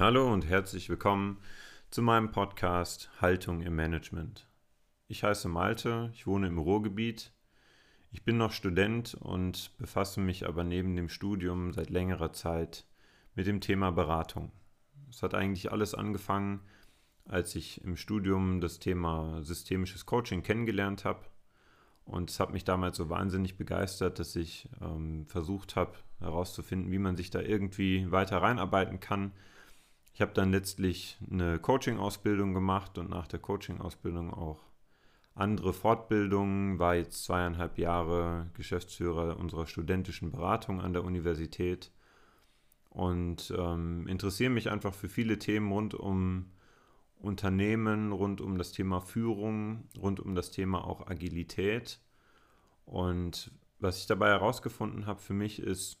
Hallo und herzlich willkommen zu meinem Podcast Haltung im Management. Ich heiße Malte, ich wohne im Ruhrgebiet. Ich bin noch Student und befasse mich aber neben dem Studium seit längerer Zeit mit dem Thema Beratung. Es hat eigentlich alles angefangen, als ich im Studium das Thema systemisches Coaching kennengelernt habe. Und es hat mich damals so wahnsinnig begeistert, dass ich ähm, versucht habe herauszufinden, wie man sich da irgendwie weiter reinarbeiten kann ich habe dann letztlich eine Coaching-Ausbildung gemacht und nach der Coaching-Ausbildung auch andere Fortbildungen, war jetzt zweieinhalb Jahre Geschäftsführer unserer studentischen Beratung an der Universität und ähm, interessiere mich einfach für viele Themen rund um Unternehmen, rund um das Thema Führung, rund um das Thema auch Agilität. Und was ich dabei herausgefunden habe für mich ist,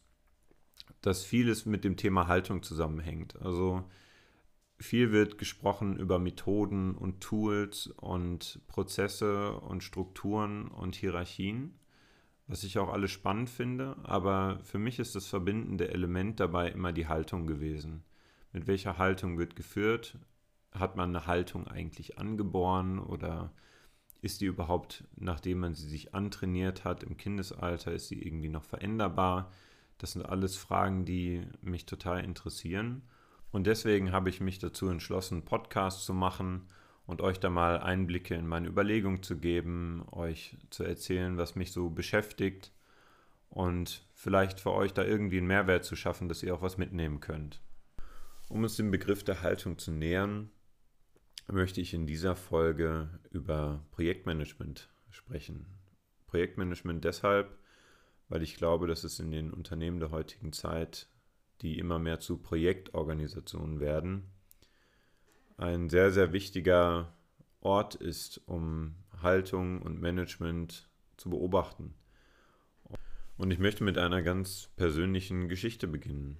dass vieles mit dem Thema Haltung zusammenhängt. Also viel wird gesprochen über Methoden und Tools und Prozesse und Strukturen und Hierarchien, was ich auch alles spannend finde, aber für mich ist das verbindende Element dabei immer die Haltung gewesen. Mit welcher Haltung wird geführt? Hat man eine Haltung eigentlich angeboren oder ist die überhaupt, nachdem man sie sich antrainiert hat im Kindesalter, ist sie irgendwie noch veränderbar? Das sind alles Fragen, die mich total interessieren. Und deswegen habe ich mich dazu entschlossen, Podcasts zu machen und euch da mal Einblicke in meine Überlegung zu geben, euch zu erzählen, was mich so beschäftigt und vielleicht für euch da irgendwie einen Mehrwert zu schaffen, dass ihr auch was mitnehmen könnt. Um uns dem Begriff der Haltung zu nähern, möchte ich in dieser Folge über Projektmanagement sprechen. Projektmanagement deshalb, weil ich glaube, dass es in den Unternehmen der heutigen Zeit die immer mehr zu Projektorganisationen werden, ein sehr, sehr wichtiger Ort ist, um Haltung und Management zu beobachten. Und ich möchte mit einer ganz persönlichen Geschichte beginnen.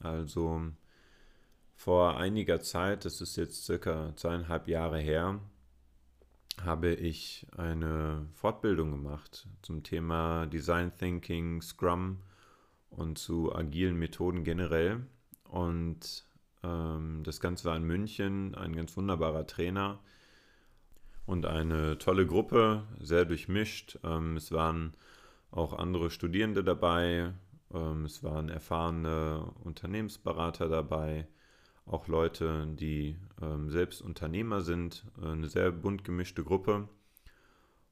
Also vor einiger Zeit, das ist jetzt circa zweieinhalb Jahre her, habe ich eine Fortbildung gemacht zum Thema Design Thinking, Scrum und zu agilen Methoden generell. Und ähm, das Ganze war in München, ein ganz wunderbarer Trainer und eine tolle Gruppe, sehr durchmischt. Ähm, es waren auch andere Studierende dabei, ähm, es waren erfahrene Unternehmensberater dabei, auch Leute, die ähm, selbst Unternehmer sind, eine sehr bunt gemischte Gruppe.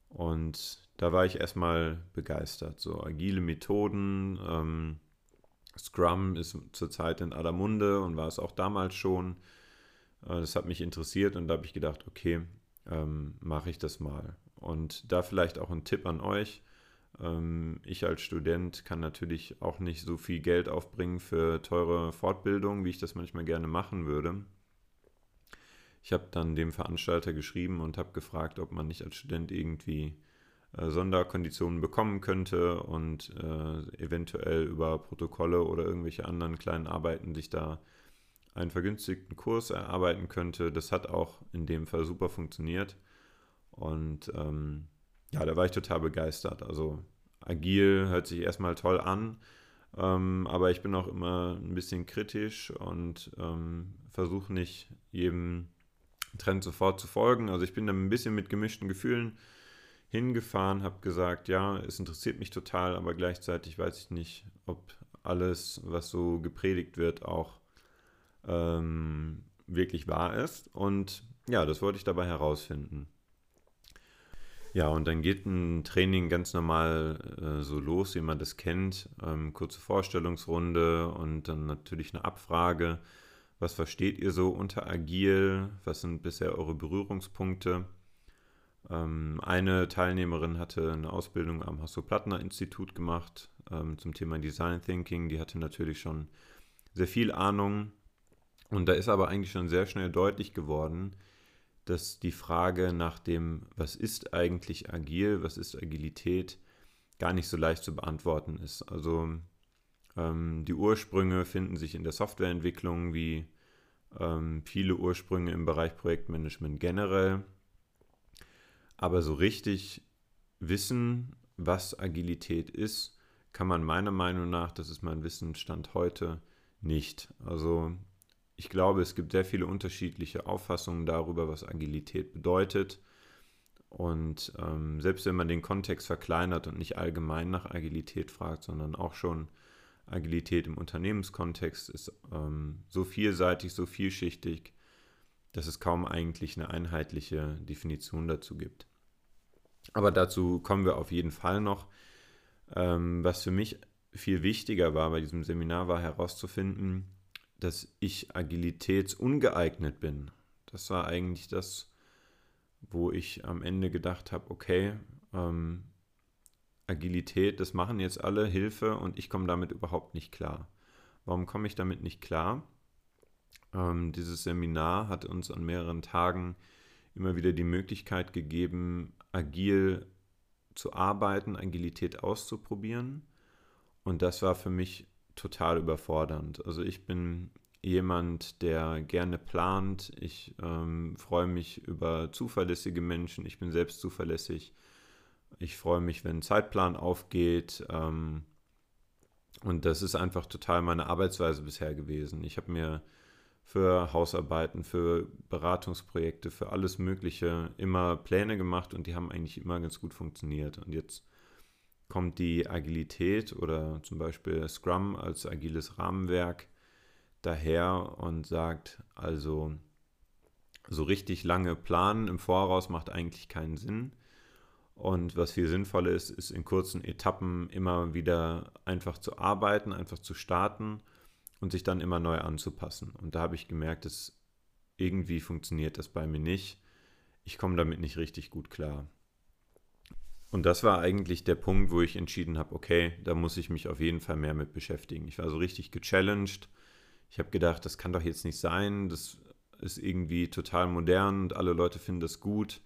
Und da war ich erstmal begeistert. So agile Methoden. Ähm, Scrum ist zurzeit in aller Munde und war es auch damals schon. Äh, das hat mich interessiert und da habe ich gedacht, okay, ähm, mache ich das mal. Und da vielleicht auch ein Tipp an euch. Ähm, ich als Student kann natürlich auch nicht so viel Geld aufbringen für teure Fortbildung, wie ich das manchmal gerne machen würde. Ich habe dann dem Veranstalter geschrieben und habe gefragt, ob man nicht als Student irgendwie Sonderkonditionen bekommen könnte und äh, eventuell über Protokolle oder irgendwelche anderen kleinen Arbeiten sich da einen vergünstigten Kurs erarbeiten könnte. Das hat auch in dem Fall super funktioniert. Und ähm, ja, da war ich total begeistert. Also agil hört sich erstmal toll an, ähm, aber ich bin auch immer ein bisschen kritisch und ähm, versuche nicht jedem Trend sofort zu folgen. Also ich bin da ein bisschen mit gemischten Gefühlen hingefahren, habe gesagt, ja, es interessiert mich total, aber gleichzeitig weiß ich nicht, ob alles, was so gepredigt wird, auch ähm, wirklich wahr ist. Und ja, das wollte ich dabei herausfinden. Ja, und dann geht ein Training ganz normal äh, so los, wie man das kennt. Ähm, kurze Vorstellungsrunde und dann natürlich eine Abfrage. Was versteht ihr so unter agil? Was sind bisher eure Berührungspunkte? Ähm, eine Teilnehmerin hatte eine Ausbildung am Hasso-Plattner-Institut gemacht ähm, zum Thema Design Thinking. Die hatte natürlich schon sehr viel Ahnung. Und da ist aber eigentlich schon sehr schnell deutlich geworden, dass die Frage nach dem, was ist eigentlich agil, was ist Agilität, gar nicht so leicht zu beantworten ist. Also ähm, die Ursprünge finden sich in der Softwareentwicklung wie ähm, viele Ursprünge im Bereich Projektmanagement generell. Aber so richtig wissen, was Agilität ist, kann man meiner Meinung nach, das ist mein Wissensstand heute, nicht. Also ich glaube, es gibt sehr viele unterschiedliche Auffassungen darüber, was Agilität bedeutet. Und ähm, selbst wenn man den Kontext verkleinert und nicht allgemein nach Agilität fragt, sondern auch schon Agilität im Unternehmenskontext ist ähm, so vielseitig, so vielschichtig, dass es kaum eigentlich eine einheitliche Definition dazu gibt. Aber dazu kommen wir auf jeden Fall noch. Ähm, was für mich viel wichtiger war bei diesem Seminar, war herauszufinden, dass ich agilitätsungeeignet bin. Das war eigentlich das, wo ich am Ende gedacht habe, okay, ähm, Agilität, das machen jetzt alle, Hilfe und ich komme damit überhaupt nicht klar. Warum komme ich damit nicht klar? Ähm, dieses Seminar hat uns an mehreren Tagen immer wieder die Möglichkeit gegeben, agil zu arbeiten, Agilität auszuprobieren. Und das war für mich total überfordernd. Also ich bin jemand, der gerne plant. Ich ähm, freue mich über zuverlässige Menschen. Ich bin selbst zuverlässig. Ich freue mich, wenn ein Zeitplan aufgeht. Ähm, und das ist einfach total meine Arbeitsweise bisher gewesen. Ich habe mir für Hausarbeiten, für Beratungsprojekte, für alles Mögliche immer Pläne gemacht und die haben eigentlich immer ganz gut funktioniert. Und jetzt kommt die Agilität oder zum Beispiel Scrum als agiles Rahmenwerk daher und sagt, also so richtig lange planen im Voraus macht eigentlich keinen Sinn. Und was viel sinnvoller ist, ist in kurzen Etappen immer wieder einfach zu arbeiten, einfach zu starten und sich dann immer neu anzupassen. Und da habe ich gemerkt, dass irgendwie funktioniert das bei mir nicht. Ich komme damit nicht richtig gut klar. Und das war eigentlich der Punkt, wo ich entschieden habe, okay, da muss ich mich auf jeden Fall mehr mit beschäftigen. Ich war so richtig gechallenged. Ich habe gedacht, das kann doch jetzt nicht sein. Das ist irgendwie total modern und alle Leute finden das gut.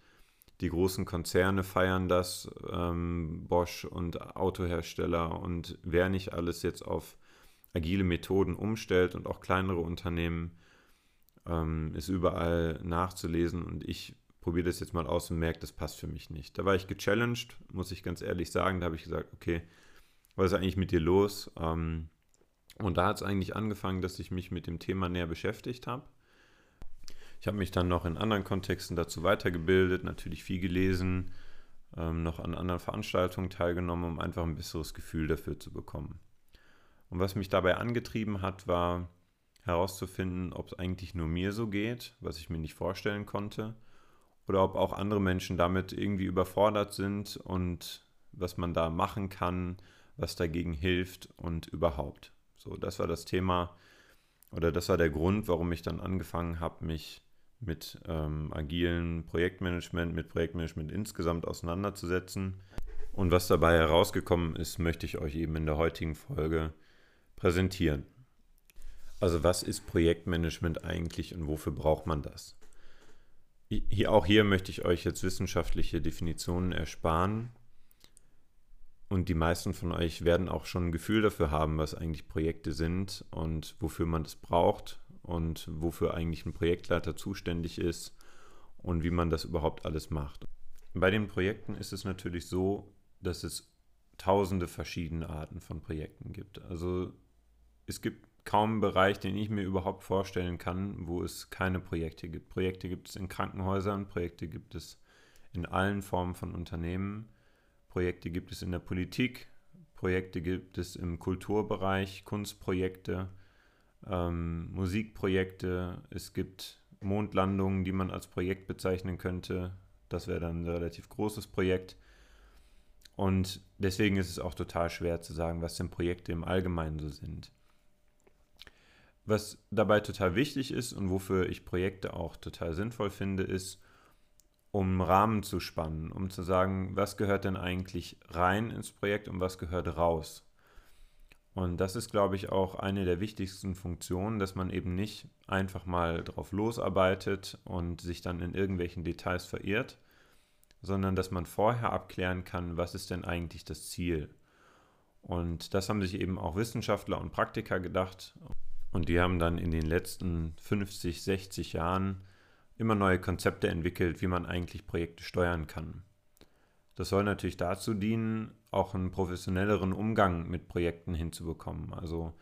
Die großen Konzerne feiern das, ähm, Bosch und Autohersteller und wer nicht alles jetzt auf agile Methoden umstellt und auch kleinere Unternehmen, ähm, ist überall nachzulesen und ich probiere das jetzt mal aus und merke, das passt für mich nicht. Da war ich gechallenged, muss ich ganz ehrlich sagen. Da habe ich gesagt, okay, was ist eigentlich mit dir los? Ähm, und da hat es eigentlich angefangen, dass ich mich mit dem Thema näher beschäftigt habe. Ich habe mich dann noch in anderen Kontexten dazu weitergebildet, natürlich viel gelesen, ähm, noch an anderen Veranstaltungen teilgenommen, um einfach ein besseres Gefühl dafür zu bekommen. Und was mich dabei angetrieben hat, war herauszufinden, ob es eigentlich nur mir so geht, was ich mir nicht vorstellen konnte, oder ob auch andere Menschen damit irgendwie überfordert sind und was man da machen kann, was dagegen hilft und überhaupt. So, das war das Thema oder das war der Grund, warum ich dann angefangen habe, mich mit ähm, agilen Projektmanagement, mit Projektmanagement insgesamt auseinanderzusetzen. Und was dabei herausgekommen ist, möchte ich euch eben in der heutigen Folge präsentieren. Also was ist Projektmanagement eigentlich und wofür braucht man das? Hier, auch hier möchte ich euch jetzt wissenschaftliche Definitionen ersparen. Und die meisten von euch werden auch schon ein Gefühl dafür haben, was eigentlich Projekte sind und wofür man das braucht und wofür eigentlich ein Projektleiter zuständig ist und wie man das überhaupt alles macht. Bei den Projekten ist es natürlich so, dass es tausende verschiedene Arten von Projekten gibt. Also es gibt kaum einen Bereich, den ich mir überhaupt vorstellen kann, wo es keine Projekte gibt. Projekte gibt es in Krankenhäusern, Projekte gibt es in allen Formen von Unternehmen, Projekte gibt es in der Politik, Projekte gibt es im Kulturbereich, Kunstprojekte, ähm, Musikprojekte, es gibt Mondlandungen, die man als Projekt bezeichnen könnte. Das wäre dann ein relativ großes Projekt. Und deswegen ist es auch total schwer zu sagen, was denn Projekte im Allgemeinen so sind. Was dabei total wichtig ist und wofür ich Projekte auch total sinnvoll finde, ist, um Rahmen zu spannen, um zu sagen, was gehört denn eigentlich rein ins Projekt und was gehört raus. Und das ist, glaube ich, auch eine der wichtigsten Funktionen, dass man eben nicht einfach mal drauf losarbeitet und sich dann in irgendwelchen Details verirrt, sondern dass man vorher abklären kann, was ist denn eigentlich das Ziel. Und das haben sich eben auch Wissenschaftler und Praktiker gedacht und die haben dann in den letzten 50, 60 Jahren immer neue Konzepte entwickelt, wie man eigentlich Projekte steuern kann. Das soll natürlich dazu dienen, auch einen professionelleren Umgang mit Projekten hinzubekommen. Also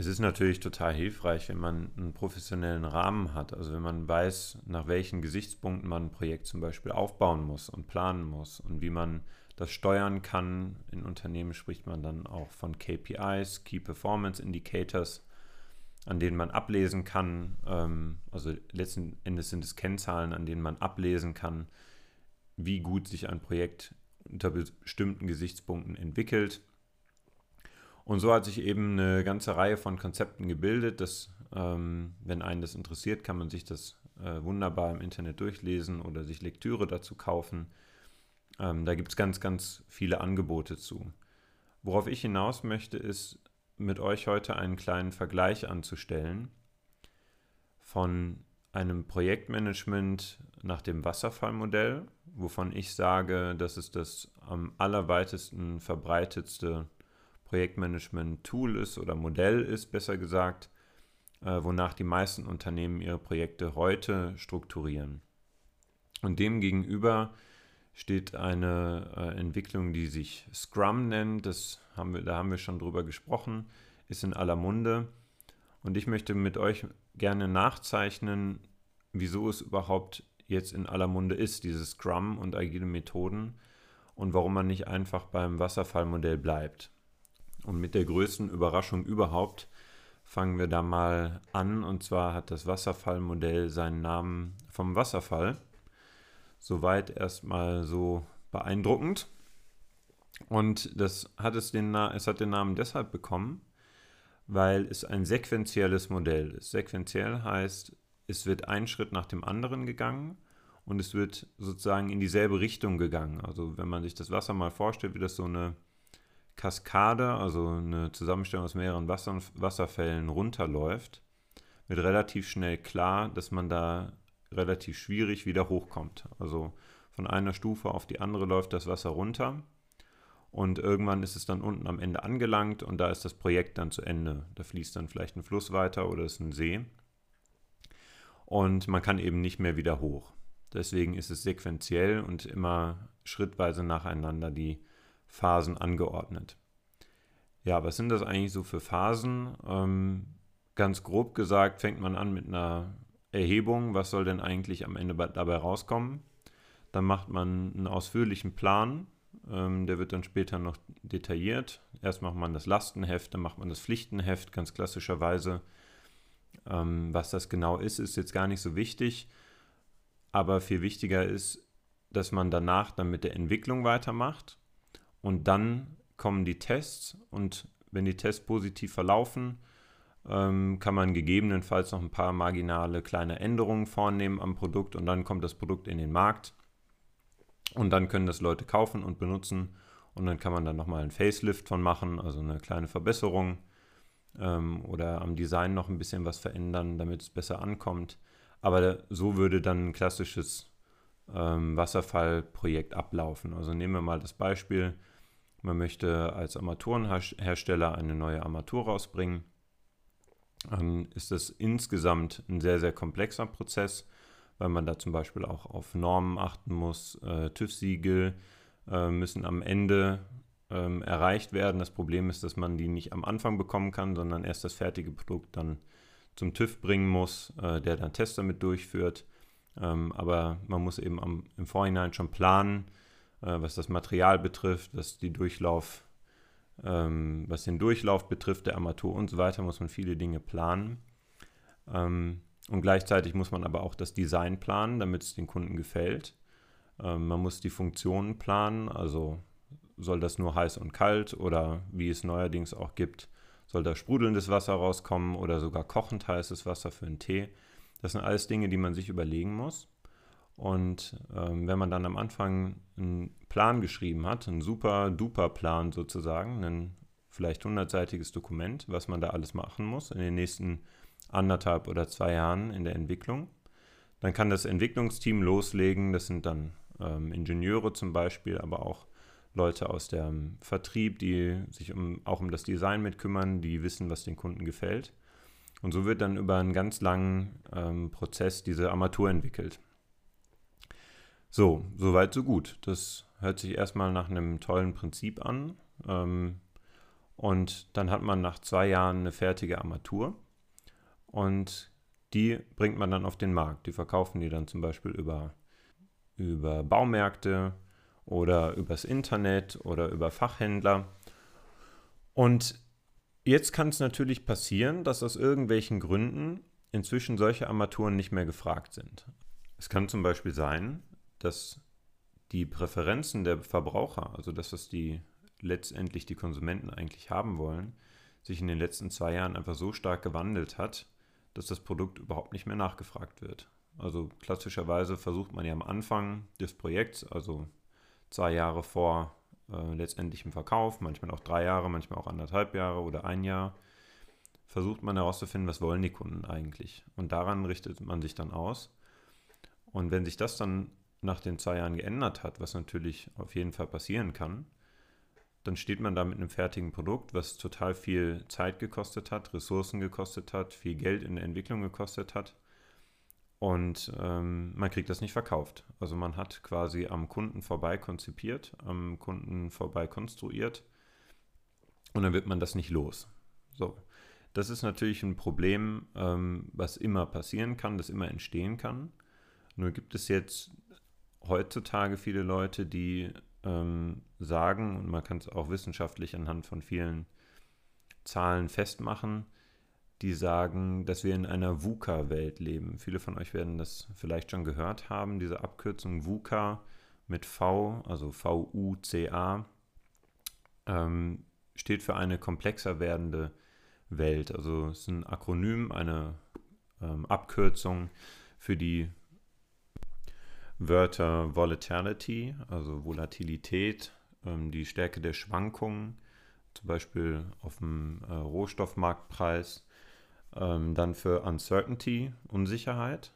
Es ist natürlich total hilfreich, wenn man einen professionellen Rahmen hat, also wenn man weiß, nach welchen Gesichtspunkten man ein Projekt zum Beispiel aufbauen muss und planen muss und wie man das steuern kann. In Unternehmen spricht man dann auch von KPIs, Key Performance Indicators, an denen man ablesen kann, ähm, also letzten Endes sind es Kennzahlen, an denen man ablesen kann, wie gut sich ein Projekt unter bestimmten Gesichtspunkten entwickelt. Und so hat sich eben eine ganze Reihe von Konzepten gebildet. Dass, ähm, wenn einen das interessiert, kann man sich das äh, wunderbar im Internet durchlesen oder sich Lektüre dazu kaufen. Ähm, da gibt es ganz, ganz viele Angebote zu. Worauf ich hinaus möchte, ist mit euch heute einen kleinen Vergleich anzustellen von einem Projektmanagement nach dem Wasserfallmodell, wovon ich sage, dass es das am allerweitesten verbreitetste Projektmanagement-Tool ist oder Modell ist, besser gesagt, äh, wonach die meisten Unternehmen ihre Projekte heute strukturieren. Und demgegenüber steht eine äh, Entwicklung, die sich Scrum nennt. Das haben wir, da haben wir schon drüber gesprochen, ist in aller Munde. Und ich möchte mit euch gerne nachzeichnen, wieso es überhaupt jetzt in aller Munde ist, diese Scrum und agile Methoden und warum man nicht einfach beim Wasserfallmodell bleibt. Und mit der größten Überraschung überhaupt fangen wir da mal an. Und zwar hat das Wasserfallmodell seinen Namen vom Wasserfall. Soweit erstmal so beeindruckend. Und das hat es, den, es hat den Namen deshalb bekommen, weil es ein sequenzielles Modell ist. Sequenziell heißt, es wird ein Schritt nach dem anderen gegangen und es wird sozusagen in dieselbe Richtung gegangen. Also wenn man sich das Wasser mal vorstellt, wie das so eine Kaskade, also eine Zusammenstellung aus mehreren Wasser Wasserfällen runterläuft, wird relativ schnell klar, dass man da relativ schwierig wieder hochkommt. Also von einer Stufe auf die andere läuft das Wasser runter und irgendwann ist es dann unten am Ende angelangt und da ist das Projekt dann zu Ende. Da fließt dann vielleicht ein Fluss weiter oder ist ein See und man kann eben nicht mehr wieder hoch. Deswegen ist es sequenziell und immer schrittweise nacheinander die Phasen angeordnet. Ja, was sind das eigentlich so für Phasen? Ähm, ganz grob gesagt fängt man an mit einer Erhebung, was soll denn eigentlich am Ende dabei rauskommen. Dann macht man einen ausführlichen Plan, ähm, der wird dann später noch detailliert. Erst macht man das Lastenheft, dann macht man das Pflichtenheft, ganz klassischerweise. Ähm, was das genau ist, ist jetzt gar nicht so wichtig. Aber viel wichtiger ist, dass man danach dann mit der Entwicklung weitermacht. Und dann kommen die Tests. Und wenn die Tests positiv verlaufen, ähm, kann man gegebenenfalls noch ein paar marginale kleine Änderungen vornehmen am Produkt. Und dann kommt das Produkt in den Markt. Und dann können das Leute kaufen und benutzen. Und dann kann man dann nochmal einen Facelift von machen, also eine kleine Verbesserung ähm, oder am Design noch ein bisschen was verändern, damit es besser ankommt. Aber so würde dann ein klassisches ähm, Wasserfallprojekt ablaufen. Also nehmen wir mal das Beispiel, man möchte als Armaturenhersteller eine neue Armatur rausbringen. Dann ist das insgesamt ein sehr, sehr komplexer Prozess, weil man da zum Beispiel auch auf Normen achten muss. Äh, TÜV-Siegel äh, müssen am Ende ähm, erreicht werden. Das Problem ist, dass man die nicht am Anfang bekommen kann, sondern erst das fertige Produkt dann zum TÜV bringen muss, äh, der dann Tests damit durchführt. Ähm, aber man muss eben am, im Vorhinein schon planen, äh, was das Material betrifft, was die Durchlauf, ähm, was den Durchlauf betrifft, der Armatur und so weiter, muss man viele Dinge planen. Ähm, und gleichzeitig muss man aber auch das Design planen, damit es den Kunden gefällt. Ähm, man muss die Funktionen planen, also soll das nur heiß und kalt oder wie es neuerdings auch gibt, soll da sprudelndes Wasser rauskommen oder sogar kochend heißes Wasser für einen Tee. Das sind alles Dinge, die man sich überlegen muss. Und ähm, wenn man dann am Anfang einen Plan geschrieben hat, einen super duper Plan sozusagen, ein vielleicht hundertseitiges Dokument, was man da alles machen muss in den nächsten anderthalb oder zwei Jahren in der Entwicklung, dann kann das Entwicklungsteam loslegen. Das sind dann ähm, Ingenieure zum Beispiel, aber auch Leute aus dem Vertrieb, die sich um, auch um das Design mitkümmern, die wissen, was den Kunden gefällt. Und so wird dann über einen ganz langen ähm, Prozess diese Armatur entwickelt. So, soweit, so gut. Das hört sich erstmal nach einem tollen Prinzip an. Ähm, Und dann hat man nach zwei Jahren eine fertige Armatur und die bringt man dann auf den Markt. Die verkaufen die dann zum Beispiel über, über Baumärkte oder übers Internet oder über Fachhändler. Und jetzt kann es natürlich passieren, dass aus irgendwelchen Gründen inzwischen solche Armaturen nicht mehr gefragt sind. Es kann zum Beispiel sein, dass die Präferenzen der Verbraucher, also das, was die letztendlich die Konsumenten eigentlich haben wollen, sich in den letzten zwei Jahren einfach so stark gewandelt hat, dass das Produkt überhaupt nicht mehr nachgefragt wird. Also klassischerweise versucht man ja am Anfang des Projekts, also zwei Jahre vor äh, letztendlichem Verkauf, manchmal auch drei Jahre, manchmal auch anderthalb Jahre oder ein Jahr, versucht man herauszufinden, was wollen die Kunden eigentlich. Und daran richtet man sich dann aus. Und wenn sich das dann nach den zwei Jahren geändert hat, was natürlich auf jeden Fall passieren kann, dann steht man da mit einem fertigen Produkt, was total viel Zeit gekostet hat, Ressourcen gekostet hat, viel Geld in der Entwicklung gekostet hat. Und ähm, man kriegt das nicht verkauft. Also man hat quasi am Kunden vorbei konzipiert, am Kunden vorbei konstruiert und dann wird man das nicht los. So. Das ist natürlich ein Problem, ähm, was immer passieren kann, das immer entstehen kann. Nur gibt es jetzt heutzutage viele Leute, die ähm, sagen, und man kann es auch wissenschaftlich anhand von vielen Zahlen festmachen, die sagen, dass wir in einer VUCA-Welt leben. Viele von euch werden das vielleicht schon gehört haben, diese Abkürzung VUCA mit V, also V-U-C-A, ähm, steht für eine komplexer werdende Welt. Also es ist ein Akronym, eine ähm, Abkürzung für die Wörter Volatility, also Volatilität, ähm, die Stärke der Schwankungen, zum Beispiel auf dem äh, Rohstoffmarktpreis, ähm, dann für Uncertainty, Unsicherheit.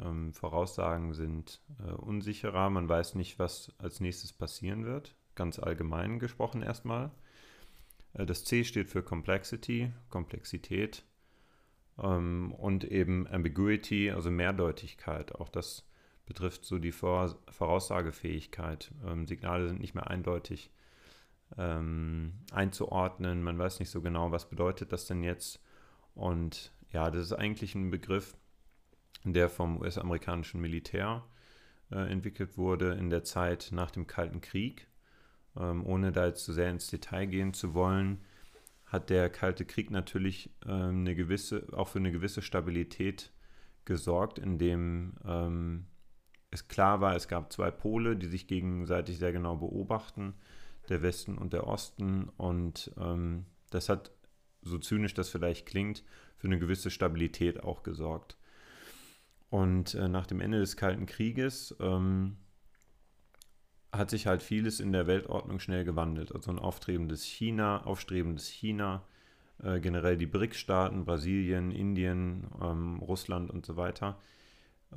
Ähm, Voraussagen sind äh, unsicherer, man weiß nicht, was als nächstes passieren wird, ganz allgemein gesprochen erstmal. Äh, das C steht für Complexity, Komplexität ähm, und eben Ambiguity, also Mehrdeutigkeit. Auch das betrifft so die Vor Voraussagefähigkeit. Ähm, Signale sind nicht mehr eindeutig ähm, einzuordnen. Man weiß nicht so genau, was bedeutet das denn jetzt. Und ja, das ist eigentlich ein Begriff, der vom US-amerikanischen Militär äh, entwickelt wurde in der Zeit nach dem Kalten Krieg. Ähm, ohne da jetzt zu sehr ins Detail gehen zu wollen, hat der Kalte Krieg natürlich ähm, eine gewisse, auch für eine gewisse Stabilität gesorgt, indem ähm, es klar war, es gab zwei Pole, die sich gegenseitig sehr genau beobachten, der Westen und der Osten. Und ähm, das hat, so zynisch das vielleicht klingt, für eine gewisse Stabilität auch gesorgt. Und äh, nach dem Ende des Kalten Krieges ähm, hat sich halt vieles in der Weltordnung schnell gewandelt. Also ein auftrebendes China, aufstrebendes China, äh, generell die BRICS-Staaten, Brasilien, Indien, ähm, Russland und so weiter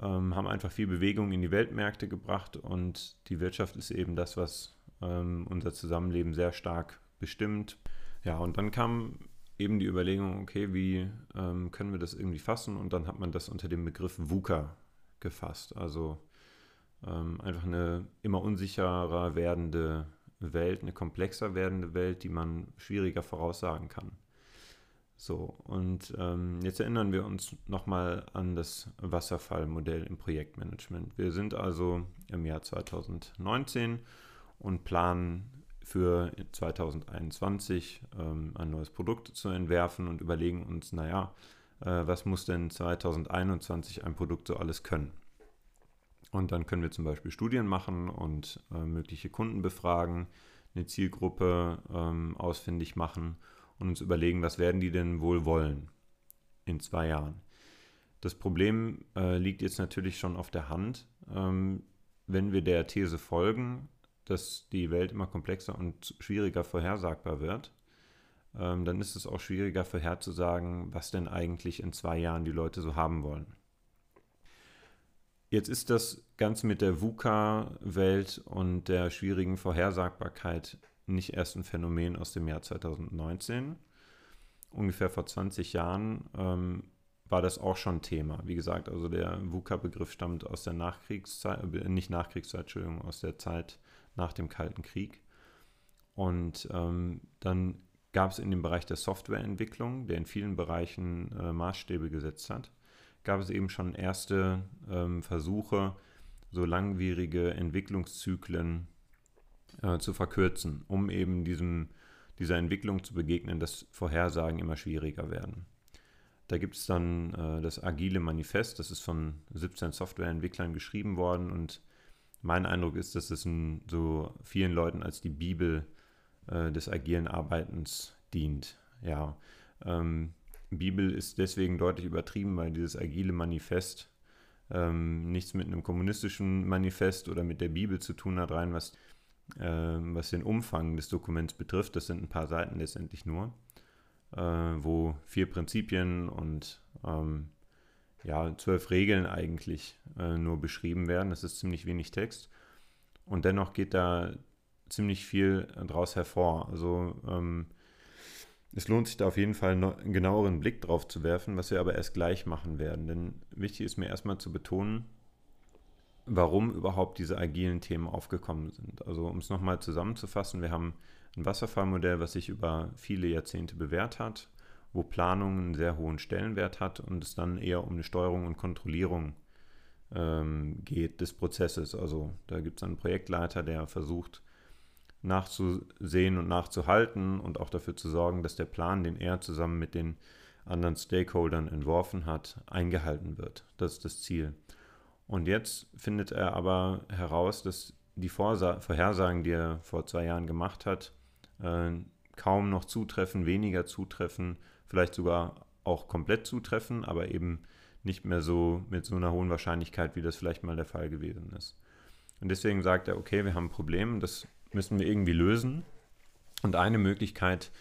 haben einfach viel Bewegung in die Weltmärkte gebracht und die Wirtschaft ist eben das, was ähm, unser Zusammenleben sehr stark bestimmt. Ja, und dann kam eben die Überlegung, okay, wie ähm, können wir das irgendwie fassen? Und dann hat man das unter dem Begriff VUCA gefasst. Also ähm, einfach eine immer unsicherer werdende Welt, eine komplexer werdende Welt, die man schwieriger voraussagen kann. So, und ähm, jetzt erinnern wir uns nochmal an das Wasserfallmodell im Projektmanagement. Wir sind also im Jahr 2019 und planen für 2021 ähm, ein neues Produkt zu entwerfen und überlegen uns, naja, äh, was muss denn 2021 ein Produkt so alles können? Und dann können wir zum Beispiel Studien machen und äh, mögliche Kunden befragen, eine Zielgruppe ähm, ausfindig machen und uns überlegen, was werden die denn wohl wollen in zwei Jahren. Das Problem äh, liegt jetzt natürlich schon auf der Hand. Ähm, wenn wir der These folgen, dass die Welt immer komplexer und schwieriger vorhersagbar wird, ähm, dann ist es auch schwieriger vorherzusagen, was denn eigentlich in zwei Jahren die Leute so haben wollen. Jetzt ist das Ganze mit der VUCA-Welt und der schwierigen Vorhersagbarkeit nicht erst ein Phänomen aus dem Jahr 2019. Ungefähr vor 20 Jahren ähm, war das auch schon Thema. Wie gesagt, also der VUCA-Begriff stammt aus der Nachkriegszeit, äh, nicht Nachkriegszeit, Entschuldigung, aus der Zeit nach dem Kalten Krieg. Und ähm, dann gab es in dem Bereich der Softwareentwicklung, der in vielen Bereichen äh, Maßstäbe gesetzt hat, gab es eben schon erste ähm, Versuche, so langwierige Entwicklungszyklen äh, zu verkürzen, um eben diesem, dieser Entwicklung zu begegnen, dass Vorhersagen immer schwieriger werden. Da gibt es dann äh, das Agile Manifest, das ist von 17 Softwareentwicklern geschrieben worden und mein Eindruck ist, dass es in so vielen Leuten als die Bibel äh, des agilen Arbeitens dient. Ja, ähm, Bibel ist deswegen deutlich übertrieben, weil dieses agile Manifest ähm, nichts mit einem kommunistischen Manifest oder mit der Bibel zu tun hat, rein was, was den Umfang des Dokuments betrifft. Das sind ein paar Seiten letztendlich nur, äh, wo vier Prinzipien und ähm, ja, zwölf Regeln eigentlich äh, nur beschrieben werden. Das ist ziemlich wenig Text. Und dennoch geht da ziemlich viel daraus hervor. Also ähm, es lohnt sich da auf jeden Fall einen genaueren Blick drauf zu werfen, was wir aber erst gleich machen werden. Denn wichtig ist mir erstmal zu betonen, warum überhaupt diese agilen Themen aufgekommen sind. Also um es nochmal zusammenzufassen, wir haben ein Wasserfallmodell, was sich über viele Jahrzehnte bewährt hat, wo Planung einen sehr hohen Stellenwert hat und es dann eher um eine Steuerung und Kontrollierung ähm, geht des Prozesses. Also da gibt es einen Projektleiter, der versucht, nachzusehen und nachzuhalten und auch dafür zu sorgen, dass der Plan, den er zusammen mit den anderen Stakeholdern entworfen hat, eingehalten wird. Das ist das Ziel. Und jetzt findet er aber heraus, dass die Vorsa Vorhersagen, die er vor zwei Jahren gemacht hat, äh, kaum noch zutreffen, weniger zutreffen, vielleicht sogar auch komplett zutreffen, aber eben nicht mehr so mit so einer hohen Wahrscheinlichkeit, wie das vielleicht mal der Fall gewesen ist. Und deswegen sagt er, okay, wir haben ein Problem, das müssen wir irgendwie lösen. Und eine Möglichkeit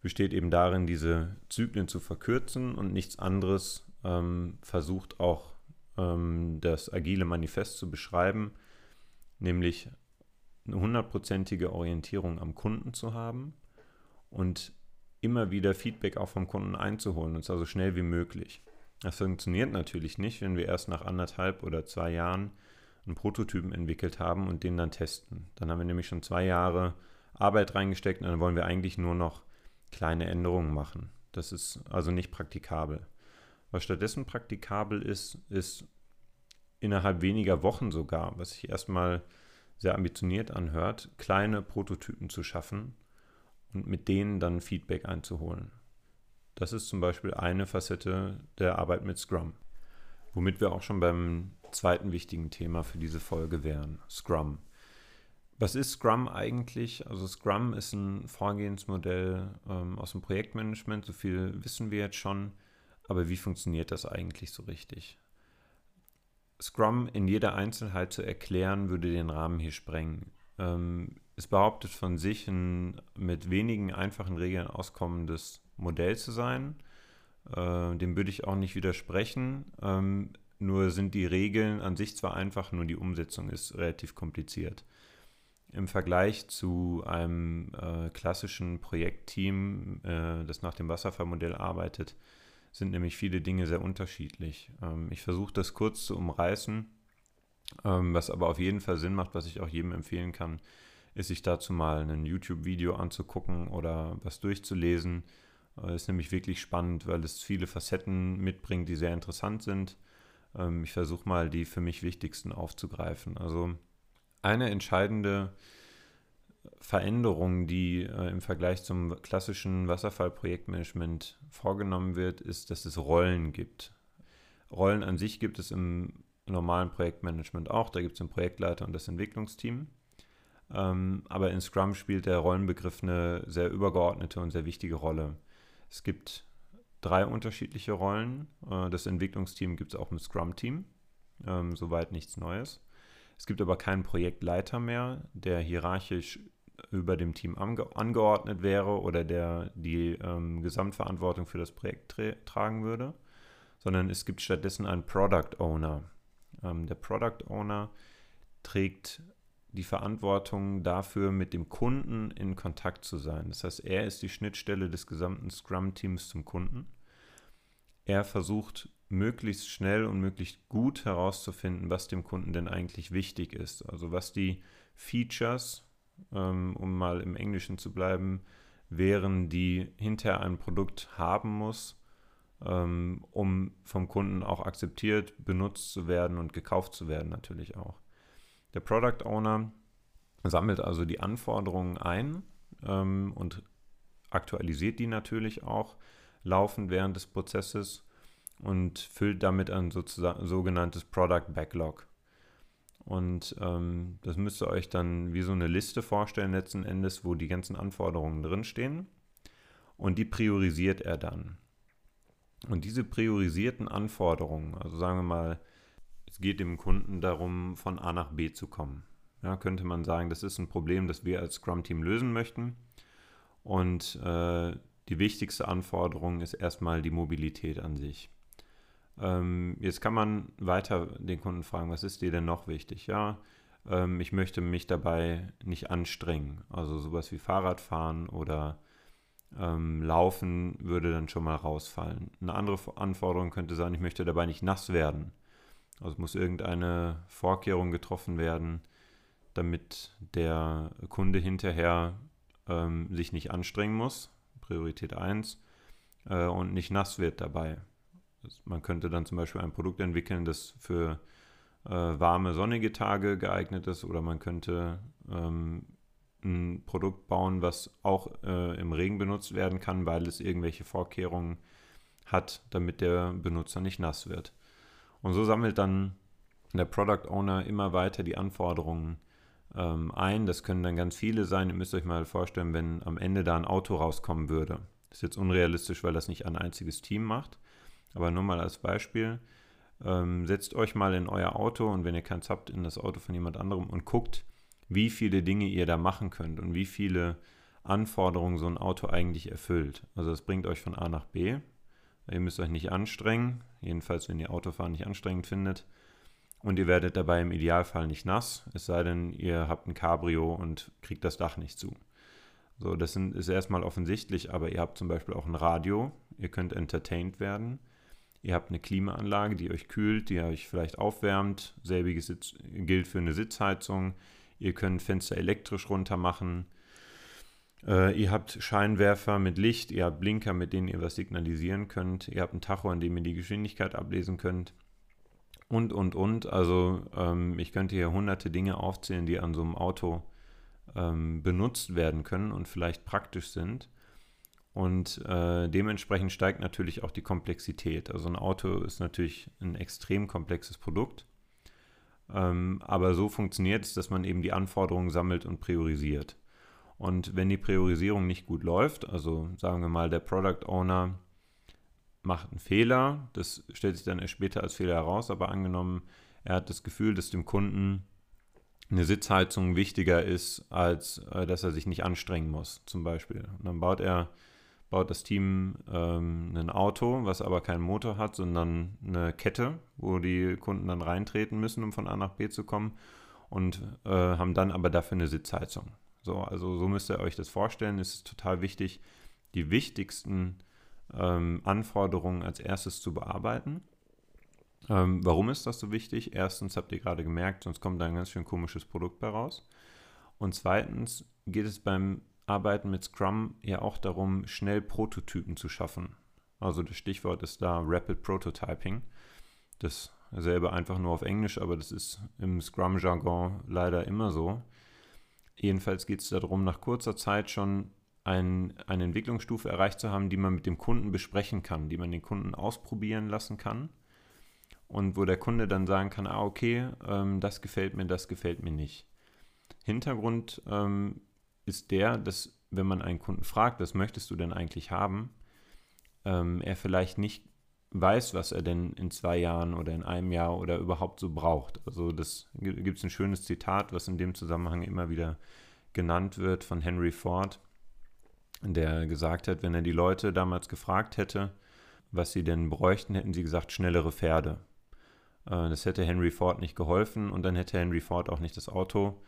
besteht eben darin, diese Zyklen zu verkürzen und nichts anderes ähm, versucht auch ähm, das agile Manifest zu beschreiben, nämlich eine hundertprozentige Orientierung am Kunden zu haben und immer wieder Feedback auch vom Kunden einzuholen, und zwar so schnell wie möglich. Das funktioniert natürlich nicht, wenn wir erst nach anderthalb oder zwei Jahren einen Prototypen entwickelt haben und den dann testen. Dann haben wir nämlich schon zwei Jahre Arbeit reingesteckt und dann wollen wir eigentlich nur noch kleine Änderungen machen. Das ist also nicht praktikabel. Was stattdessen praktikabel ist, ist innerhalb weniger Wochen sogar, was sich erstmal sehr ambitioniert anhört, kleine Prototypen zu schaffen und mit denen dann Feedback einzuholen. Das ist zum Beispiel eine Facette der Arbeit mit Scrum. Womit wir auch schon beim zweiten wichtigen Thema für diese Folge wären, Scrum. Was ist Scrum eigentlich? Also Scrum ist ein Vorgehensmodell ähm, aus dem Projektmanagement, so viel wissen wir jetzt schon, aber wie funktioniert das eigentlich so richtig? Scrum in jeder Einzelheit zu erklären, würde den Rahmen hier sprengen. Ähm, es behauptet von sich, ein mit wenigen einfachen Regeln auskommendes Modell zu sein. Äh, dem würde ich auch nicht widersprechen. Ähm, nur sind die Regeln an sich zwar einfach, nur die Umsetzung ist relativ kompliziert. Im Vergleich zu einem äh, klassischen Projektteam, äh, das nach dem Wasserfallmodell arbeitet, sind nämlich viele Dinge sehr unterschiedlich. Ähm, ich versuche das kurz zu umreißen, ähm, was aber auf jeden Fall Sinn macht, was ich auch jedem empfehlen kann, ist sich dazu mal ein YouTube-Video anzugucken oder was durchzulesen. Äh, ist nämlich wirklich spannend, weil es viele Facetten mitbringt, die sehr interessant sind. Ähm, ich versuche mal die für mich wichtigsten aufzugreifen. Also eine entscheidende Veränderung, die äh, im Vergleich zum klassischen Wasserfallprojektmanagement vorgenommen wird, ist, dass es Rollen gibt. Rollen an sich gibt es im normalen Projektmanagement auch. Da gibt es den Projektleiter und das Entwicklungsteam. Ähm, aber in Scrum spielt der Rollenbegriff eine sehr übergeordnete und sehr wichtige Rolle. Es gibt drei unterschiedliche Rollen. Äh, das Entwicklungsteam gibt es auch im Scrum-Team. Ähm, soweit nichts Neues. Es gibt aber keinen Projektleiter mehr, der hierarchisch über dem Team ange angeordnet wäre oder der die ähm, Gesamtverantwortung für das Projekt tra tragen würde, sondern es gibt stattdessen einen Product Owner. Ähm, der Product Owner trägt die Verantwortung dafür, mit dem Kunden in Kontakt zu sein. Das heißt, er ist die Schnittstelle des gesamten Scrum-Teams zum Kunden. Er versucht möglichst schnell und möglichst gut herauszufinden, was dem Kunden denn eigentlich wichtig ist. Also was die Features, ähm, um mal im Englischen zu bleiben, wären, die hinterher ein Produkt haben muss, ähm, um vom Kunden auch akzeptiert, benutzt zu werden und gekauft zu werden natürlich auch. Der Product Owner sammelt also die Anforderungen ein ähm, und aktualisiert die natürlich auch laufend während des Prozesses und füllt damit ein sogenanntes Product Backlog. Und ähm, das müsst ihr euch dann wie so eine Liste vorstellen, letzten Endes, wo die ganzen Anforderungen drinstehen. Und die priorisiert er dann. Und diese priorisierten Anforderungen, also sagen wir mal, es geht dem Kunden darum, von A nach B zu kommen. Ja, könnte man sagen, das ist ein Problem, das wir als Scrum-Team lösen möchten. Und äh, die wichtigste Anforderung ist erstmal die Mobilität an sich. Ähm, jetzt kann man weiter den Kunden fragen, was ist dir denn noch wichtig? Ja, ähm, ich möchte mich dabei nicht anstrengen. Also sowas wie Fahrradfahren oder ähm, Laufen würde dann schon mal rausfallen. Eine andere Anforderung könnte sein, ich möchte dabei nicht nass werden. Also muss irgendeine Vorkehrung getroffen werden, damit der Kunde hinterher ähm, sich nicht anstrengen muss. Priorität 1 äh, und nicht nass wird dabei. Man könnte dann zum Beispiel ein Produkt entwickeln, das für äh, warme, sonnige Tage geeignet ist, oder man könnte ähm, ein Produkt bauen, was auch äh, im Regen benutzt werden kann, weil es irgendwelche Vorkehrungen hat, damit der Benutzer nicht nass wird. Und so sammelt dann der Product Owner immer weiter die Anforderungen ähm, ein. Das können dann ganz viele sein. Ihr müsst euch mal vorstellen, wenn am Ende da ein Auto rauskommen würde. Das ist jetzt unrealistisch, weil das nicht ein einziges Team macht. Aber nur mal als Beispiel. Ähm, setzt euch mal in euer Auto und wenn ihr keins habt, in das Auto von jemand anderem und guckt, wie viele Dinge ihr da machen könnt und wie viele Anforderungen so ein Auto eigentlich erfüllt. Also das bringt euch von A nach B. Ihr müsst euch nicht anstrengen, jedenfalls wenn ihr Autofahren nicht anstrengend findet. Und ihr werdet dabei im Idealfall nicht nass, es sei denn, ihr habt ein Cabrio und kriegt das Dach nicht zu. So, das sind, ist erstmal offensichtlich, aber ihr habt zum Beispiel auch ein Radio, ihr könnt entertained werden. Ihr habt eine Klimaanlage, die euch kühlt, die euch vielleicht aufwärmt. Selbiges Sitz, gilt für eine Sitzheizung. Ihr könnt Fenster elektrisch runter machen. Äh, ihr habt Scheinwerfer mit Licht, ihr habt Blinker, mit denen ihr was signalisieren könnt. Ihr habt ein Tacho, an dem ihr die Geschwindigkeit ablesen könnt und, und, und. Also ähm, ich könnte hier hunderte Dinge aufzählen, die an so einem Auto ähm, benutzt werden können und vielleicht praktisch sind. Und äh, dementsprechend steigt natürlich auch die Komplexität. Also ein Auto ist natürlich ein extrem komplexes Produkt. Ähm, aber so funktioniert es, dass man eben die Anforderungen sammelt und priorisiert. Und wenn die Priorisierung nicht gut läuft, also sagen wir mal, der Product Owner macht einen Fehler, das stellt sich dann erst später als Fehler heraus, aber angenommen, er hat das Gefühl, dass dem Kunden eine Sitzheizung wichtiger ist, als äh, dass er sich nicht anstrengen muss, zum Beispiel. Und dann baut er, baut das Team ähm, ein Auto, was aber keinen Motor hat, sondern eine Kette, wo die Kunden dann reintreten müssen, um von A nach B zu kommen und äh, haben dann aber dafür eine Sitzheizung. So, also so müsst ihr euch das vorstellen. Es ist total wichtig, die wichtigsten ähm, Anforderungen als erstes zu bearbeiten. Ähm, warum ist das so wichtig? Erstens habt ihr gerade gemerkt, sonst kommt da ein ganz schön komisches Produkt bei raus. Und zweitens geht es beim Arbeiten mit Scrum ja auch darum, schnell Prototypen zu schaffen. Also das Stichwort ist da Rapid Prototyping. Dasselbe einfach nur auf Englisch, aber das ist im Scrum-Jargon leider immer so. Jedenfalls geht es darum, nach kurzer Zeit schon ein, eine Entwicklungsstufe erreicht zu haben, die man mit dem Kunden besprechen kann, die man den Kunden ausprobieren lassen kann und wo der Kunde dann sagen kann, ah okay, ähm, das gefällt mir, das gefällt mir nicht. Hintergrund ähm, ist der, dass wenn man einen Kunden fragt, was möchtest du denn eigentlich haben, ähm, er vielleicht nicht weiß, was er denn in zwei Jahren oder in einem Jahr oder überhaupt so braucht. Also das gibt es ein schönes Zitat, was in dem Zusammenhang immer wieder genannt wird von Henry Ford der gesagt hat, wenn er die Leute damals gefragt hätte, was sie denn bräuchten, hätten sie gesagt, schnellere Pferde. Äh, das hätte Henry Ford nicht geholfen und dann hätte Henry Ford auch nicht das Auto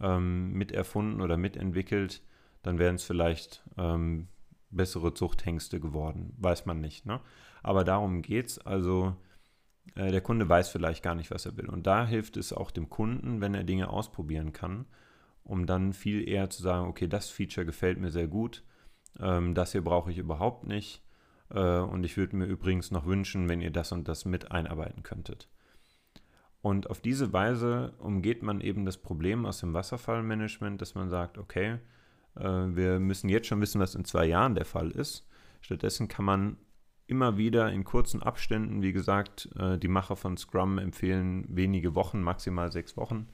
ähm, miterfunden oder mitentwickelt. Dann wären es vielleicht ähm, bessere Zuchthengste geworden. Weiß man nicht. Ne? Aber darum geht es. Also äh, der Kunde weiß vielleicht gar nicht, was er will. Und da hilft es auch dem Kunden, wenn er Dinge ausprobieren kann um dann viel eher zu sagen, okay, das Feature gefällt mir sehr gut, ähm, das hier brauche ich überhaupt nicht. Äh, und ich würde mir übrigens noch wünschen, wenn ihr das und das mit einarbeiten könntet. Und auf diese Weise umgeht man eben das Problem aus dem Wasserfallmanagement, dass man sagt, okay, äh, wir müssen jetzt schon wissen, was in zwei Jahren der Fall ist. Stattdessen kann man immer wieder in kurzen Abständen, wie gesagt, äh, die Macher von Scrum empfehlen wenige Wochen, maximal sechs Wochen.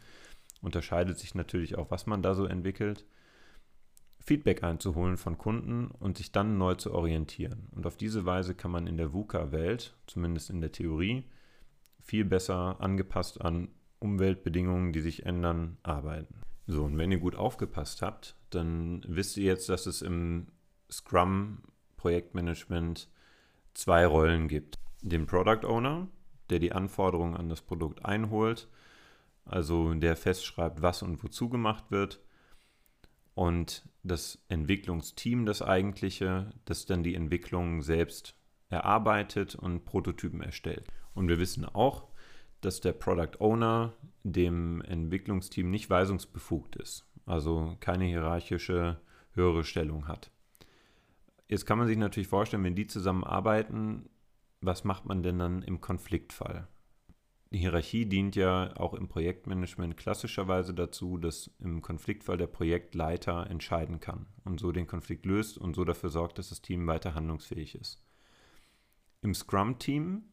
Unterscheidet sich natürlich auch, was man da so entwickelt. Feedback einzuholen von Kunden und sich dann neu zu orientieren. Und auf diese Weise kann man in der VUCA-Welt, zumindest in der Theorie, viel besser angepasst an Umweltbedingungen, die sich ändern, arbeiten. So, und wenn ihr gut aufgepasst habt, dann wisst ihr jetzt, dass es im Scrum-Projektmanagement zwei Rollen gibt. Den Product Owner, der die Anforderungen an das Produkt einholt, also der festschreibt, was und wozu gemacht wird. Und das Entwicklungsteam, das eigentliche, das dann die Entwicklung selbst erarbeitet und Prototypen erstellt. Und wir wissen auch, dass der Product Owner dem Entwicklungsteam nicht weisungsbefugt ist, also keine hierarchische höhere Stellung hat. Jetzt kann man sich natürlich vorstellen, wenn die zusammenarbeiten, was macht man denn dann im Konfliktfall? Die Hierarchie dient ja auch im Projektmanagement klassischerweise dazu, dass im Konfliktfall der Projektleiter entscheiden kann und so den Konflikt löst und so dafür sorgt, dass das Team weiter handlungsfähig ist. Im Scrum-Team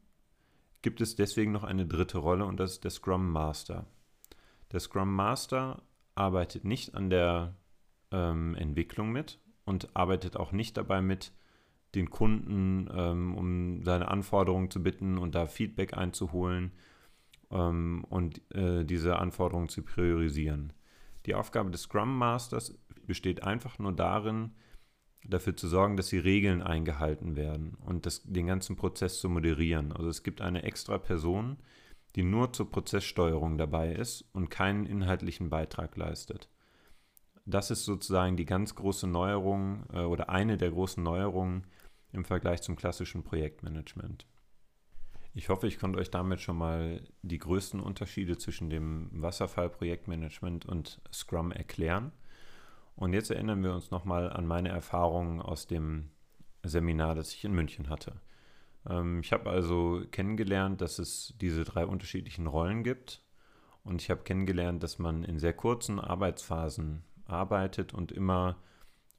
gibt es deswegen noch eine dritte Rolle und das ist der Scrum Master. Der Scrum Master arbeitet nicht an der ähm, Entwicklung mit, und arbeitet auch nicht dabei mit, den Kunden ähm, um seine Anforderungen zu bitten und da Feedback einzuholen ähm, und äh, diese Anforderungen zu priorisieren. Die Aufgabe des Scrum Masters besteht einfach nur darin, dafür zu sorgen, dass die Regeln eingehalten werden und das, den ganzen Prozess zu moderieren. Also es gibt eine extra Person, die nur zur Prozesssteuerung dabei ist und keinen inhaltlichen Beitrag leistet das ist sozusagen die ganz große Neuerung äh, oder eine der großen Neuerungen im Vergleich zum klassischen Projektmanagement. Ich hoffe, ich konnte euch damit schon mal die größten Unterschiede zwischen dem Wasserfall-Projektmanagement und Scrum erklären. Und jetzt erinnern wir uns nochmal an meine Erfahrungen aus dem Seminar, das ich in München hatte. Ähm, ich habe also kennengelernt, dass es diese drei unterschiedlichen Rollen gibt. Und ich habe kennengelernt, dass man in sehr kurzen Arbeitsphasen arbeitet und immer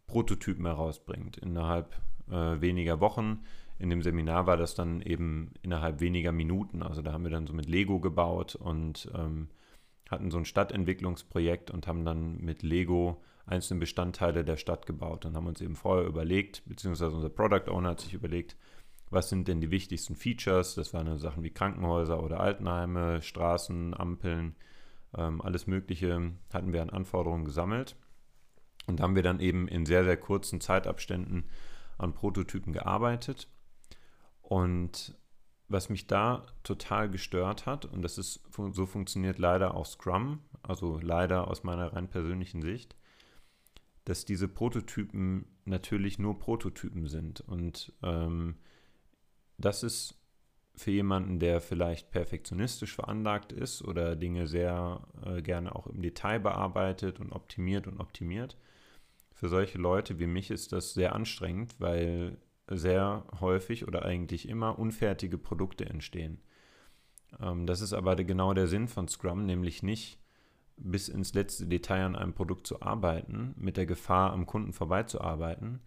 Prototypen herausbringt innerhalb äh, weniger Wochen. In dem Seminar war das dann eben innerhalb weniger Minuten. Also da haben wir dann so mit Lego gebaut und ähm, hatten so ein Stadtentwicklungsprojekt und haben dann mit Lego einzelne Bestandteile der Stadt gebaut und haben uns eben vorher überlegt, beziehungsweise unser Product Owner hat sich überlegt, was sind denn die wichtigsten Features? Das waren Sachen wie Krankenhäuser oder Altenheime, Straßen, Ampeln, ähm, alles Mögliche hatten wir an Anforderungen gesammelt. Und haben wir dann eben in sehr, sehr kurzen Zeitabständen an Prototypen gearbeitet. Und was mich da total gestört hat, und das ist so funktioniert leider auch Scrum, also leider aus meiner rein persönlichen Sicht, dass diese Prototypen natürlich nur Prototypen sind. Und ähm, das ist für jemanden, der vielleicht perfektionistisch veranlagt ist oder Dinge sehr äh, gerne auch im Detail bearbeitet und optimiert und optimiert, für solche Leute wie mich ist das sehr anstrengend, weil sehr häufig oder eigentlich immer unfertige Produkte entstehen. Ähm, das ist aber genau der Sinn von Scrum, nämlich nicht bis ins letzte Detail an einem Produkt zu arbeiten, mit der Gefahr, am Kunden vorbeizuarbeiten,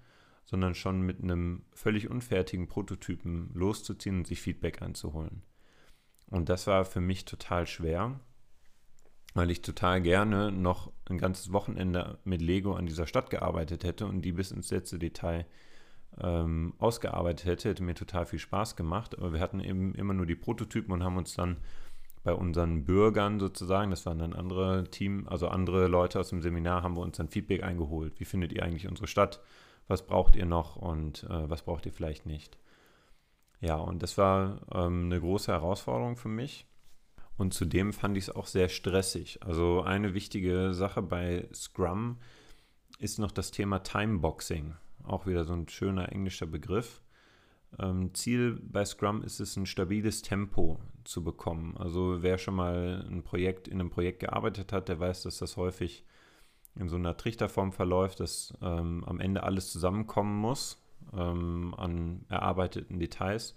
sondern schon mit einem völlig unfertigen Prototypen loszuziehen und sich Feedback einzuholen. Und das war für mich total schwer, weil ich total gerne noch ein ganzes Wochenende mit Lego an dieser Stadt gearbeitet hätte und die bis ins letzte Detail ähm, ausgearbeitet hätte. Hätte mir total viel Spaß gemacht, aber wir hatten eben immer nur die Prototypen und haben uns dann bei unseren Bürgern sozusagen, das waren dann andere Team, also andere Leute aus dem Seminar, haben wir uns dann Feedback eingeholt. Wie findet ihr eigentlich unsere Stadt? was braucht ihr noch und äh, was braucht ihr vielleicht nicht. Ja, und das war ähm, eine große Herausforderung für mich. Und zudem fand ich es auch sehr stressig. Also eine wichtige Sache bei Scrum ist noch das Thema Timeboxing. Auch wieder so ein schöner englischer Begriff. Ähm, Ziel bei Scrum ist es, ein stabiles Tempo zu bekommen. Also wer schon mal ein Projekt in einem Projekt gearbeitet hat, der weiß, dass das häufig in so einer Trichterform verläuft, dass ähm, am Ende alles zusammenkommen muss ähm, an erarbeiteten Details.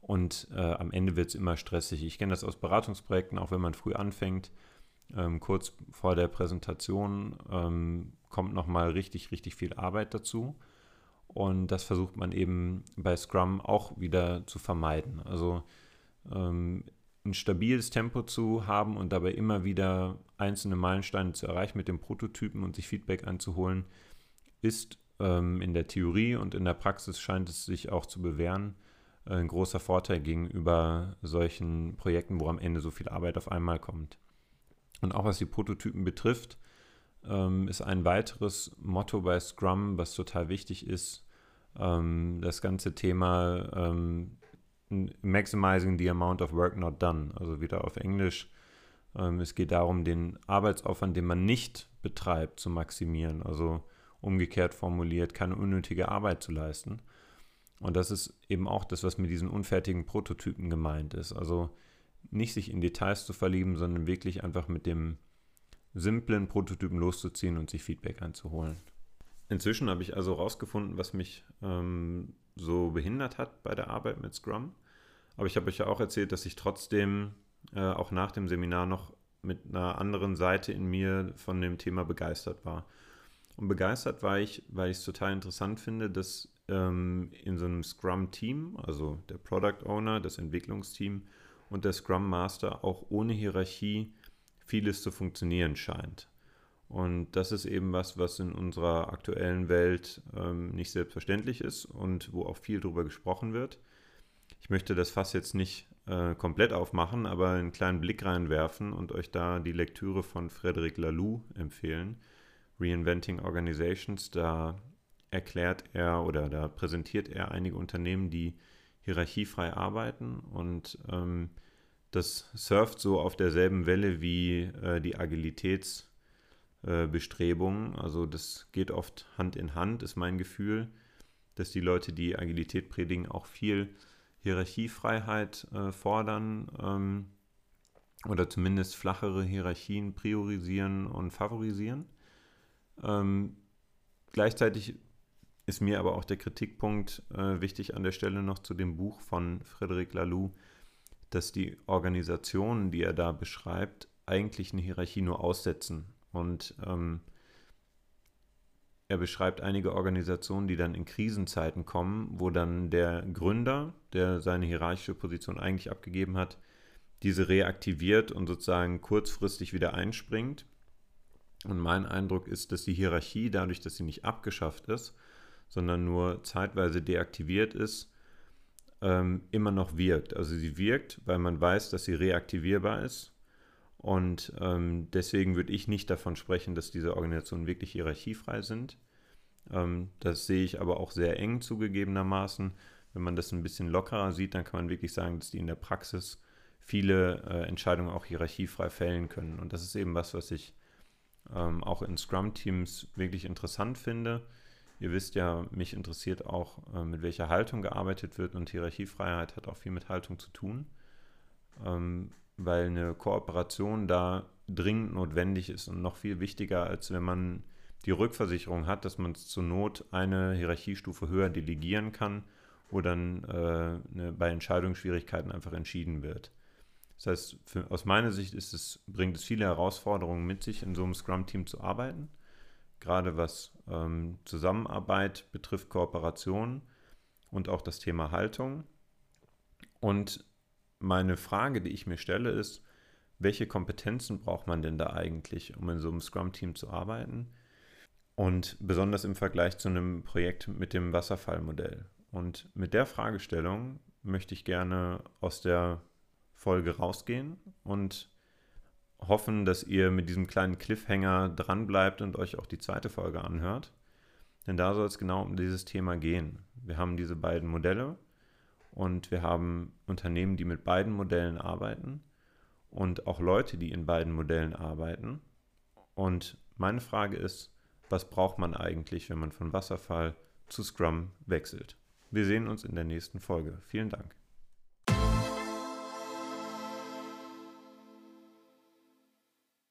Und äh, am Ende wird es immer stressig. Ich kenne das aus Beratungsprojekten, auch wenn man früh anfängt. Ähm, kurz vor der Präsentation ähm, kommt nochmal richtig, richtig viel Arbeit dazu. Und das versucht man eben bei Scrum auch wieder zu vermeiden. Also ähm, ein stabiles Tempo zu haben und dabei immer wieder einzelne Meilensteine zu erreichen mit dem Prototypen und sich Feedback einzuholen, ist ähm, in der Theorie und in der Praxis scheint es sich auch zu bewähren. Äh, ein großer Vorteil gegenüber solchen Projekten, wo am Ende so viel Arbeit auf einmal kommt. Und auch was die Prototypen betrifft, ähm, ist ein weiteres Motto bei Scrum, was total wichtig ist, ähm, das ganze Thema ähm, Maximizing the amount of work not done. Also wieder auf Englisch. Ähm, es geht darum, den Arbeitsaufwand, den man nicht betreibt, zu maximieren. Also umgekehrt formuliert, keine unnötige Arbeit zu leisten. Und das ist eben auch das, was mit diesen unfertigen Prototypen gemeint ist. Also nicht sich in Details zu verlieben, sondern wirklich einfach mit dem simplen Prototypen loszuziehen und sich Feedback einzuholen. Inzwischen habe ich also herausgefunden, was mich ähm, so behindert hat bei der Arbeit mit Scrum. Aber ich habe euch ja auch erzählt, dass ich trotzdem äh, auch nach dem Seminar noch mit einer anderen Seite in mir von dem Thema begeistert war. Und begeistert war ich, weil ich es total interessant finde, dass ähm, in so einem Scrum-Team, also der Product Owner, das Entwicklungsteam und der Scrum Master auch ohne Hierarchie vieles zu funktionieren scheint. Und das ist eben was, was in unserer aktuellen Welt ähm, nicht selbstverständlich ist und wo auch viel darüber gesprochen wird. Ich möchte das Fass jetzt nicht äh, komplett aufmachen, aber einen kleinen Blick reinwerfen und euch da die Lektüre von Frederic Laloux empfehlen. Reinventing Organizations, da erklärt er oder da präsentiert er einige Unternehmen, die hierarchiefrei arbeiten und ähm, das surft so auf derselben Welle wie äh, die Agilitätsbestrebungen. Äh, also das geht oft Hand in Hand, ist mein Gefühl, dass die Leute, die Agilität predigen, auch viel Hierarchiefreiheit äh, fordern ähm, oder zumindest flachere Hierarchien priorisieren und favorisieren. Ähm, gleichzeitig ist mir aber auch der Kritikpunkt äh, wichtig an der Stelle noch zu dem Buch von Frederic Laloux, dass die Organisationen, die er da beschreibt, eigentlich eine Hierarchie nur aussetzen. Und ähm, er beschreibt einige Organisationen, die dann in Krisenzeiten kommen, wo dann der Gründer, der seine hierarchische Position eigentlich abgegeben hat, diese reaktiviert und sozusagen kurzfristig wieder einspringt. Und mein Eindruck ist, dass die Hierarchie, dadurch, dass sie nicht abgeschafft ist, sondern nur zeitweise deaktiviert ist, ähm, immer noch wirkt. Also sie wirkt, weil man weiß, dass sie reaktivierbar ist. Und ähm, deswegen würde ich nicht davon sprechen, dass diese Organisationen wirklich hierarchiefrei sind. Ähm, das sehe ich aber auch sehr eng zugegebenermaßen. Wenn man das ein bisschen lockerer sieht, dann kann man wirklich sagen, dass die in der Praxis viele äh, Entscheidungen auch hierarchiefrei fällen können. Und das ist eben was, was ich ähm, auch in Scrum-Teams wirklich interessant finde. Ihr wisst ja, mich interessiert auch, äh, mit welcher Haltung gearbeitet wird und Hierarchiefreiheit hat auch viel mit Haltung zu tun, ähm, weil eine Kooperation da dringend notwendig ist und noch viel wichtiger, als wenn man die Rückversicherung hat, dass man es zur Not eine Hierarchiestufe höher delegieren kann, wo dann äh, ne, bei Entscheidungsschwierigkeiten einfach entschieden wird. Das heißt, für, aus meiner Sicht es, bringt es viele Herausforderungen mit sich, in so einem Scrum-Team zu arbeiten gerade was ähm, Zusammenarbeit betrifft, Kooperation und auch das Thema Haltung. Und meine Frage, die ich mir stelle, ist, welche Kompetenzen braucht man denn da eigentlich, um in so einem Scrum-Team zu arbeiten? Und besonders im Vergleich zu einem Projekt mit dem Wasserfallmodell. Und mit der Fragestellung möchte ich gerne aus der Folge rausgehen und hoffen, dass ihr mit diesem kleinen Cliffhanger dranbleibt und euch auch die zweite Folge anhört. Denn da soll es genau um dieses Thema gehen. Wir haben diese beiden Modelle und wir haben Unternehmen, die mit beiden Modellen arbeiten und auch Leute, die in beiden Modellen arbeiten. Und meine Frage ist, was braucht man eigentlich, wenn man von Wasserfall zu Scrum wechselt? Wir sehen uns in der nächsten Folge. Vielen Dank.